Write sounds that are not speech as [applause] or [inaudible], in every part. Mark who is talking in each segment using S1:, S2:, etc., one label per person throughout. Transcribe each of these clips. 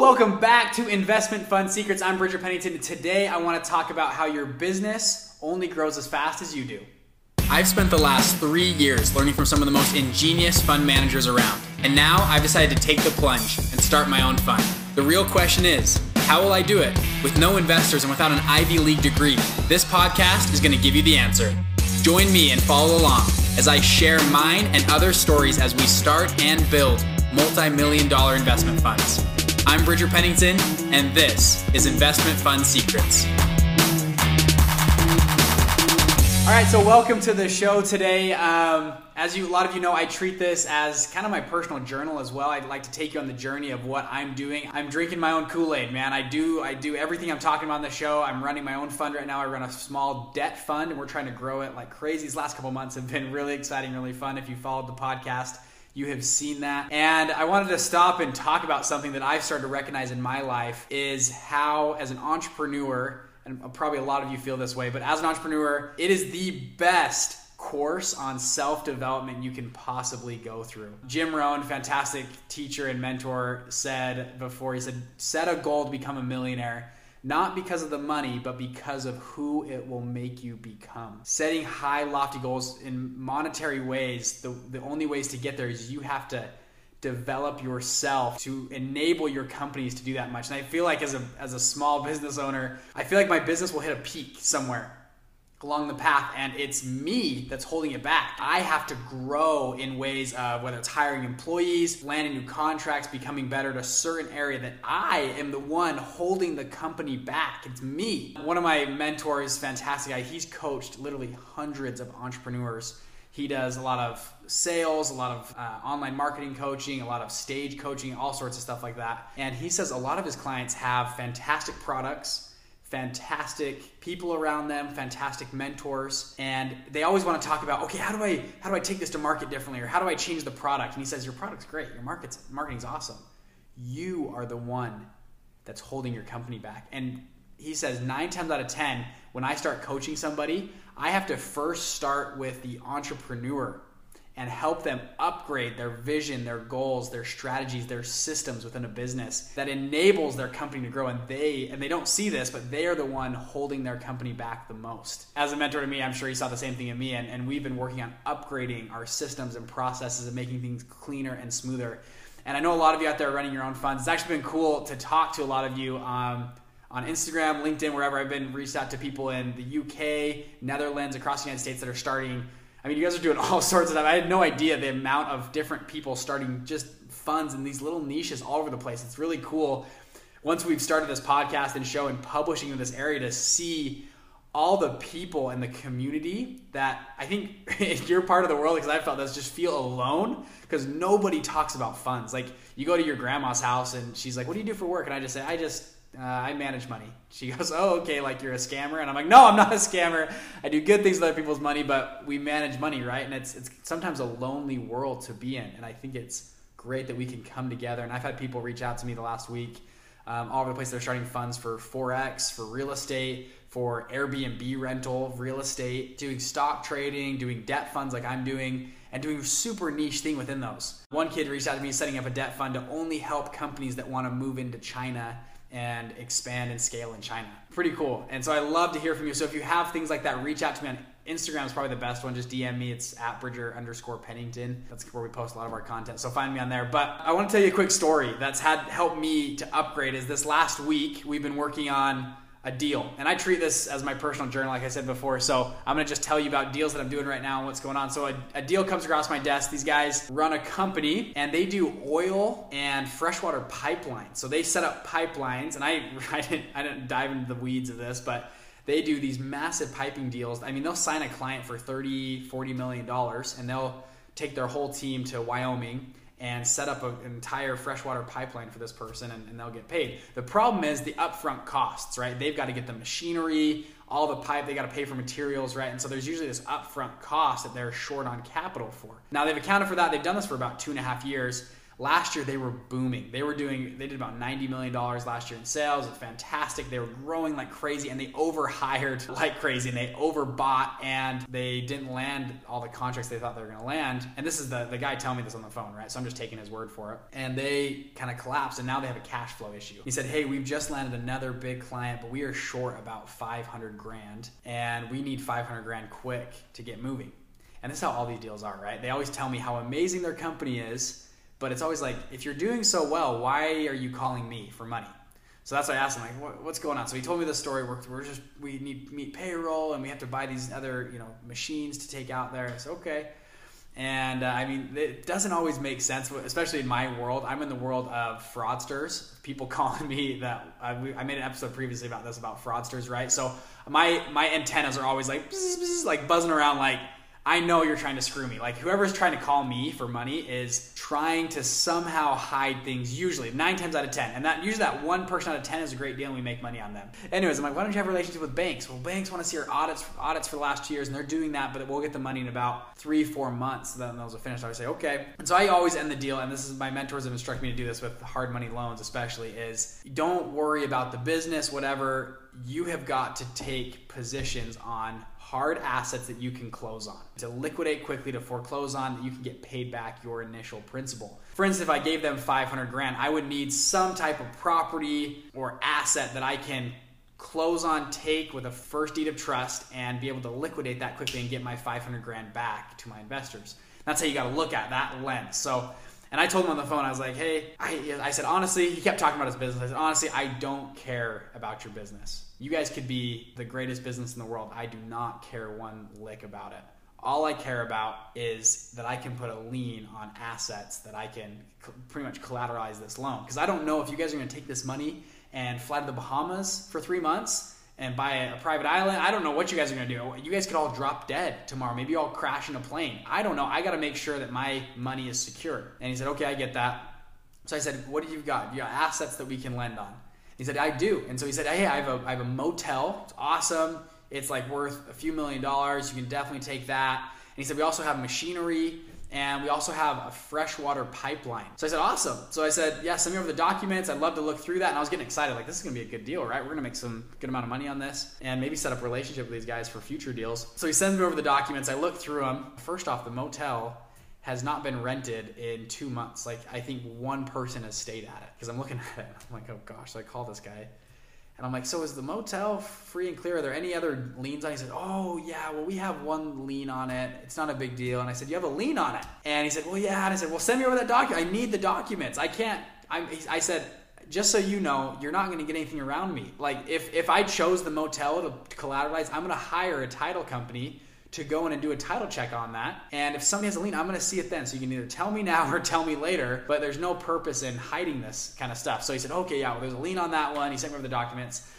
S1: welcome back to Investment Fund Secrets. I'm Bridger Pennington. Today I want to talk about how your business only grows as fast as you do. I've spent the last three years learning from some of the most ingenious fund managers around. And now I've decided to take the plunge and start my own fund. The real question is, how will I do it? With no investors and without an Ivy League degree, this podcast is going to give you the answer. Join me and follow along as I share mine and other stories as we start and build multi million dollar investment funds. I'm Bridger Pennington, and this is Investment Fund Secrets. All right, so welcome to the show today. Um, as you, a lot of you know, I treat this as kind of my personal journal as well. I'd like to take you on the journey of what I'm doing. I'm drinking my own Kool-Aid, man. I do, I do everything I'm talking about on the show. I'm running my own fund right now. I run a small debt fund, and we're trying to grow it like crazy. These last couple months have been really exciting, really fun. If you followed the podcast, you have seen that. And I wanted to stop and talk about something that I've started to recognize in my life is how, as an entrepreneur, and probably a lot of you feel this way, but as an entrepreneur, it is the best course on self development you can possibly go through. Jim Rohn, fantastic teacher and mentor, said before, he said, set a goal to become a millionaire not because of the money, but because of who it will make you become. Setting high, lofty goals in monetary ways, the, the only ways to get there is you have to develop yourself to enable your companies to do that much. And I feel like as a, as a small business owner, I feel like my business will hit a peak somewhere along the path and it's me that's holding it back. I have to grow in ways of whether it's hiring employees, landing new contracts, becoming better at a certain area that I am the one holding the company back. It's me. One of my mentors, fantastic guy, he's coached literally hundreds of entrepreneurs. He does a lot of sales, a lot of uh, online marketing coaching, a lot of stage coaching, all sorts of stuff like that. And he says a lot of his clients have fantastic products fantastic people around them, fantastic mentors, and they always want to talk about, okay, how do I how do I take this to market differently or how do I change the product? And he says your product's great, your market's marketing's awesome. You are the one that's holding your company back. And he says 9 times out of 10 when I start coaching somebody, I have to first start with the entrepreneur and help them upgrade their vision, their goals, their strategies, their systems within a business that enables their company to grow. And they and they don't see this, but they are the one holding their company back the most. As a mentor to me, I'm sure you saw the same thing in me, and, and we've been working on upgrading our systems and processes and making things cleaner and smoother. And I know a lot of you out there are running your own funds. It's actually been cool to talk to a lot of you. Um, on Instagram, LinkedIn, wherever I've been reached out to people in the UK, Netherlands, across the United States that are starting I mean, you guys are doing [laughs] all sorts of stuff. I had no idea the amount of different people starting just funds in these little niches all over the place. It's really cool. Once we've started this podcast and show and publishing in this area to see all the people in the community that I think [laughs] if you're part of the world because I felt this just feel alone because nobody talks about funds. Like you go to your grandma's house and she's like, "What do you do for work?" And I just say, "I just uh, I manage money. She goes, [laughs] Oh, okay, like you're a scammer. And I'm like, No, I'm not a scammer. I do good things with other people's money, but we manage money, right? And it's, it's sometimes a lonely world to be in. And I think it's great that we can come together. And I've had people reach out to me the last week um, all over the place. They're starting funds for Forex, for real estate, for Airbnb rental, real estate, doing stock trading, doing debt funds like I'm doing, and doing super niche thing within those. One kid reached out to me setting up a debt fund to only help companies that want to move into China and expand and scale in China. Pretty cool. And so I love to hear from you. So if you have things like that, reach out to me on Instagram is probably the best one. Just DM me. It's at Bridger underscore Pennington. That's where we post a lot of our content. So find me on there. But I want to tell you a quick story that's had helped me to upgrade. Is this last week we've been working on a deal. And I treat this as my personal journal, like I said before. So I'm going to just tell you about deals that I'm doing right now and what's going on. So a, a, deal comes across my desk. These guys run a company and they do oil and freshwater pipelines. So they set up pipelines, and I, [laughs] I, didn't, I didn't dive into the weeds of this, but they do these massive piping deals. I mean, they'll sign a client for 30, 40 million dollars and they'll take their whole team to Wyoming and set up an entire freshwater pipeline for this person and, and, they'll get paid. The problem is the upfront costs, right? They've got to get the machinery, all the pipe, they got to pay for materials, right? And so there's usually this upfront cost that they're short on capital for. Now they've accounted for that. They've done this for about two and a half years. Last year they were booming. They were doing, they did about $90 million last year in sales. It's fantastic. They were growing like crazy and they overhired [laughs] like crazy and they overbought and they didn't land all the contracts they thought they were going to land. And this is the, the guy telling me this on the phone, right? So I'm just taking his word for it. And they kind of collapsed and now they have a cash flow issue. He said, Hey, we've just landed another big client, but we are short about 500 grand and we need 500 grand quick to get moving. And this is how all these deals are, right? They always tell me how amazing their company is but it's always like, if you're doing so well, why are you calling me for money? So that's why I asked him, like, what, what's going on? So he told me the story. We're, we're just, we need meet payroll and we have to buy these other, you know, machines to take out there. I said, okay. And uh, I mean, it doesn't always make sense, especially in my world. I'm in the world of fraudsters. People [laughs] calling me that I, I made an episode previously about this about fraudsters, right? So my my antennas are always like bzz, [laughs] bzz, like buzzing around, like I know you're trying to screw me. Like whoever's trying to call me for money is trying to somehow hide things. Usually, nine times out of ten, and that usually that one person out of ten is a great deal, and we make money on them. Anyways, I'm like, why don't you have a relationship with banks? Well, banks want to see our audits audits for the last two years, and they're doing that, but we'll get the money in about three, four months. Then those are finished. I would say, okay. And so I always end the deal, and this is my mentors have instructed me to do this with hard money loans, especially. Is don't worry about the business, whatever. You have got to take positions on hard assets that you can close on to liquidate quickly to foreclose on that you can get paid back your initial principal. For instance if i gave them 500 grand i would need some type of property or asset that i can close on take with a first deed of trust and be able to liquidate that quickly and get my 500 grand back to my investors. That's how you got to look at that lens. So and I told him on the phone, I was like, hey, I, I said, honestly, he kept talking about his business. I said, honestly, I don't care about your business. You guys could be the greatest business in the world. I do not care one lick about it. All I care about is that I can put a lien on assets that I can pretty much collateralize this loan. Because I don't know if you guys are going to take this money and fly to the Bahamas for three months and buy a private island. I don't know what you guys are going to do. You guys could all drop dead tomorrow. Maybe you all crash in a plane. I don't know. I got to make sure that my money is secure. And he said, okay, I get that. So I said, what do you got? You got assets that we can lend on. He said, I do. And so he said, hey, I have a, I have a motel. It's awesome. It's like worth a few million dollars. You can definitely take that. And he said, we also have machinery and we also have a freshwater pipeline. So I said, awesome. So I said, yeah, send me over the documents. I'd love to look through that. And I was getting excited, like, this is gonna be a good deal, right? We're gonna make some good amount of money on this and maybe set up a relationship with these guys for future deals. So he sends me over the documents. I look through them. First off, the motel has not been rented in two months. Like, I think one person has stayed at it because I'm looking [laughs] at it. I'm like, oh gosh, so I call this guy. And I'm like, so is the motel free and clear? Are there any other liens on it? He said, oh, yeah, well, we have one lien on it. It's not a big deal. And I said, you have a lien on it? And he said, well, yeah. And I said, well, send me over that document. I need the documents. I can't. I'm, I said, just so you know, you're not going to get anything around me. Like, if, if I chose the motel to collateralize, I'm going to hire a title company to go in and do a title check on that. And if somebody has a lien, I'm going to see it then. So you can either tell me now [laughs] or tell me later, but there's no purpose in hiding this kind of stuff. So he said, okay, yeah, well, there's a lien on that one. He sent me over the documents.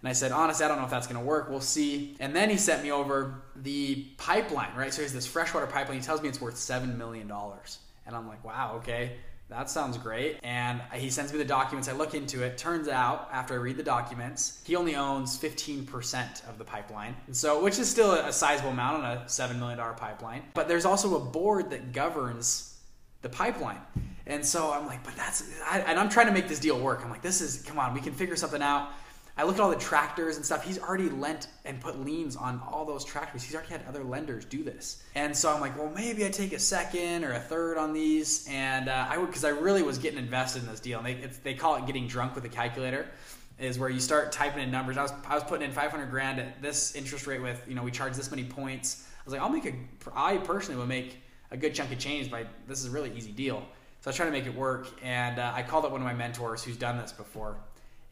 S1: And I said, honestly, I don't know if that's going to work. We'll see. And then he sent me over the pipeline, right? So he has this freshwater pipeline. He tells me it's worth $7 million. And I'm like, wow, okay that sounds great. And he sends me the documents. I look into it. Turns out, after I read the documents, he only owns 15% of the pipeline. And so, which is still a sizable amount on a $7 million pipeline. But there's also a board that governs the pipeline. And so I'm like, but that's, I, and I'm trying to make this deal work. I'm like, this is, come on, we can figure something out. I look at all the tractors and stuff. He's already lent and put liens on all those tractors. He's already had other lenders do this. And so I'm like, well, maybe I take a second or a third on these. And uh, I would, because I really was getting invested in this deal. And they, they call it getting drunk with a calculator is where you start typing in numbers. I was, I was putting in 500 grand at this interest rate with, you know, we charge this many points. I was like, I'll make a, I personally would make a good chunk of change by, this is a really easy deal. So I was trying to make it work. And uh, I called up one of my mentors who's done this before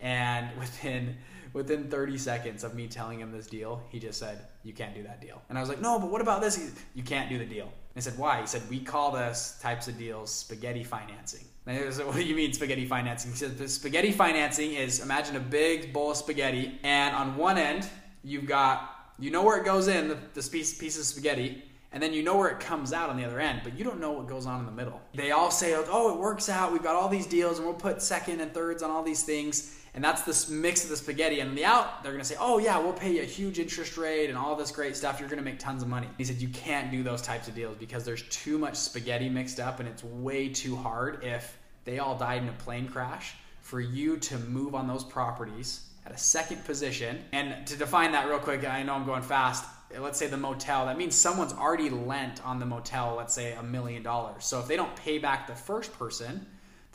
S1: and [laughs] within within 30 seconds of me telling him this deal, he just said, "You can't do that deal." And I was like, "No, but what about this?" He, you can't do the deal. I said, "Why?" He said, "We call this types of deals spaghetti financing." And I said, [laughs] "What do you mean spaghetti financing?" He said, "Spaghetti financing is imagine a big bowl of spaghetti, and on one end you've got you know where it goes in the, the piece, piece of spaghetti." and then you know where it comes out on the other end, but you don't know what goes on in the middle. They all say, oh, it works out. We've got all these deals, and we'll put second and thirds on all these things. And that's this mix of the spaghetti. And the out, they're going to say, oh, yeah, we'll pay you a huge interest rate and all this great stuff. You're going to make tons of money. He said, you can't do those types of deals because there's too much spaghetti mixed up, and it's way too hard if they all died in a plane crash for you to move on those properties at a second position. And to define that real quick, I know I'm going fast let's say the motel, that means someone's already lent on the motel, let's say a million dollars. So if they don't pay back the first person,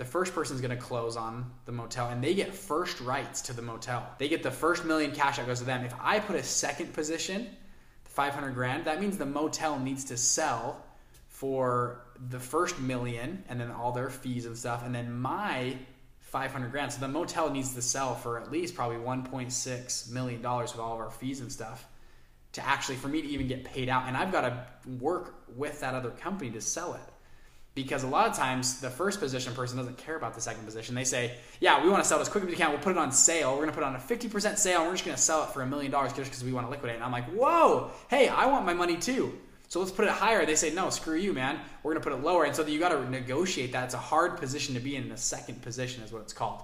S1: the first person is going to close on the motel and they get first rights to the motel. They get the first million cash that goes to them. If I put a second position, 500 grand, that means the motel needs to sell for the first million and then all their fees and stuff. And then my 500 grand. So the motel needs to sell for at least probably 1.6 million dollars with all of our fees and stuff to actually for me to even get paid out and i've got to work with that other company to sell it because a lot of times the first position person doesn't care about the second position. They say yeah we want to sell it as quick as we can. We'll put it on sale. We're going to put it on a 50% sale and we're just going to sell it for a million dollars just because we want to liquidate. And i'm like whoa! Hey i want my money too. So let's put it higher. They say no screw you man. We're going to put it lower. And so you got to negotiate that. It's a hard position to be in the second position is what it's called.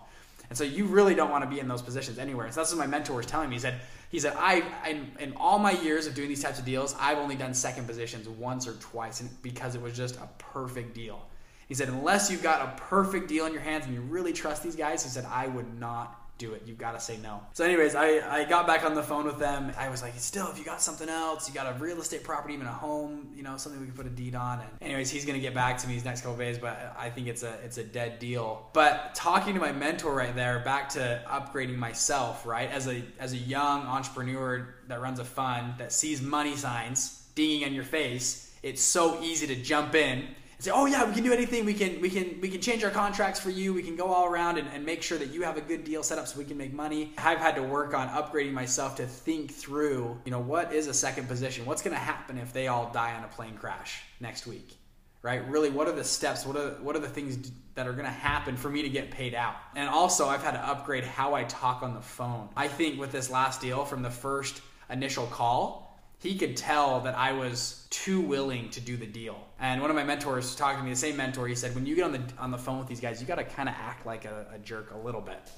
S1: And so you really don't want to be in those positions anywhere. So that's what my mentor was telling me. He said, he said, I, I, in all my years of doing these types of deals, I've only done second positions once or twice because it was just a perfect deal. He said, unless you've got a perfect deal in your hands and you really trust these guys, he said, I would not do it. You've got to say no. So, anyways, I, I got back on the phone with them. I was like, still, if you got something else, you got a real estate property, even a home, you know, something we can put a deed on. And anyways, he's gonna get back to me these next couple days, but I think it's a it's a dead deal. But talking to my mentor right there, back to upgrading myself, right? As a as a young entrepreneur that runs a fund that sees money signs dinging on your face, it's so easy to jump in and say, "Oh yeah, we can do anything. We can we can we can change our contracts for you. We can go all around and, and make sure that you have a good deal set up so we can make money." I've had to work on upgrading myself to think through, you know, what is a second position? What's going to happen if they all die on a plane crash next week? Right? Really, what are the steps? What are what are the things that are going to happen for me to get paid out? And also, I've had to upgrade how I talk on the phone. I think with this last deal from the first initial call, he could tell that I was too willing to do the deal. And one of my mentors talking to me, the same mentor, he said, when you get on the on the phone with these guys, you got to kind of act like a, a jerk a little bit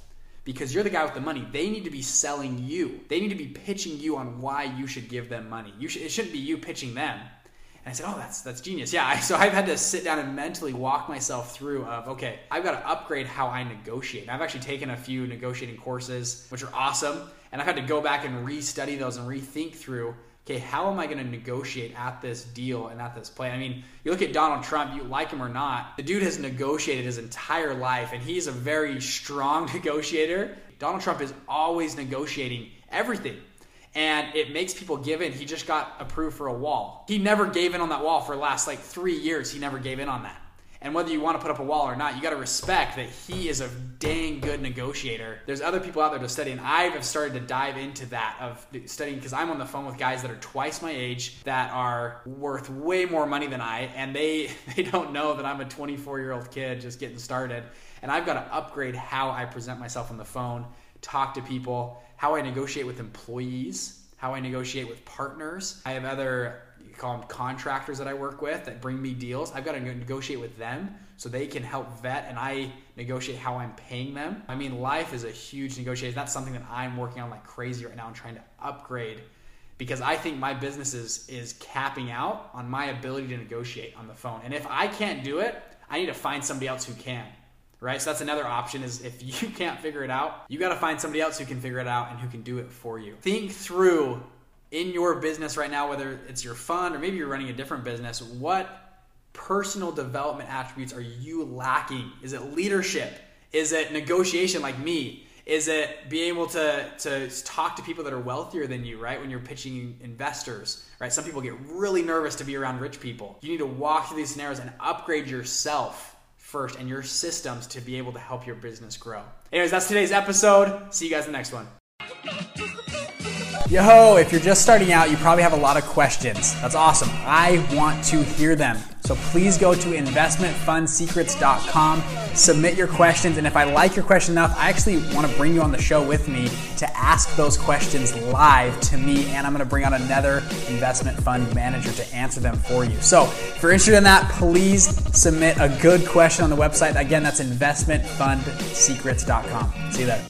S1: because you're the guy with the money. They need to be selling you. They need to be pitching you on why you should give them money. You should, it shouldn't be you pitching them. And I said, "Oh, that's that's genius." Yeah. [laughs] So I've had to sit down and mentally walk myself through of, okay, I've got to upgrade how I negotiate. And I've actually taken a few negotiating courses, which are awesome, and I've had to go back and re-study those and rethink through okay, how am I going to negotiate at this deal and at this play? I mean, you look at Donald Trump, you like him or not, the dude has negotiated his entire life and he's a very strong [laughs] negotiator. Donald Trump is always negotiating everything. And it makes people give in. He just got approved for a wall. He never gave in on that wall for the last like three years. He never gave in on that. And whether you want to put up a wall or not, you got to respect that he is a dang good negotiator. There's other people out there to study, and I have started to dive into that of studying because I'm on the phone with guys that are twice my age that are worth way more money than I, and they [laughs] they don't know that I'm a 24 year old kid just getting started. And I've got to upgrade how I present myself on the phone, talk to people, how I negotiate with employees, how I negotiate with partners. I have other call them contractors that I work with that bring me deals. I've got to negotiate with them so they can help vet and I negotiate how I'm paying them. I mean, life is a huge negotiation. That's something that I'm working on like crazy right now and trying to upgrade because I think my business is, is capping out on my ability to negotiate on the phone. And if I can't do it, I need to find somebody else who can. Right? So that's another option is if you [laughs] can't figure it out, you got to find somebody else who can figure it out and who can do it for you. Think through in your business right now, whether it's your fund or maybe you're running a different business, what personal development attributes are you lacking? Is it leadership? Is it negotiation like me? Is it being able to, to talk to people that are wealthier than you, right? When you're pitching investors, right? Some people get really nervous to be around rich people. You need to walk through these scenarios and upgrade yourself first and your systems to be able to help your business grow. Anyways, that's today's episode. See you guys in the next one. Yo, if you're just starting out, you probably have a lot of questions. That's awesome. I want to hear them. So please go to investmentfundsecrets.com, submit your questions, and if I like your question enough, I actually want to bring you on the show with me to ask those questions live to me, and I'm going to bring on another investment fund manager to answer them for you. So if you're interested in that, please submit a good question on the website. Again, that's investmentfundsecrets.com. See you there.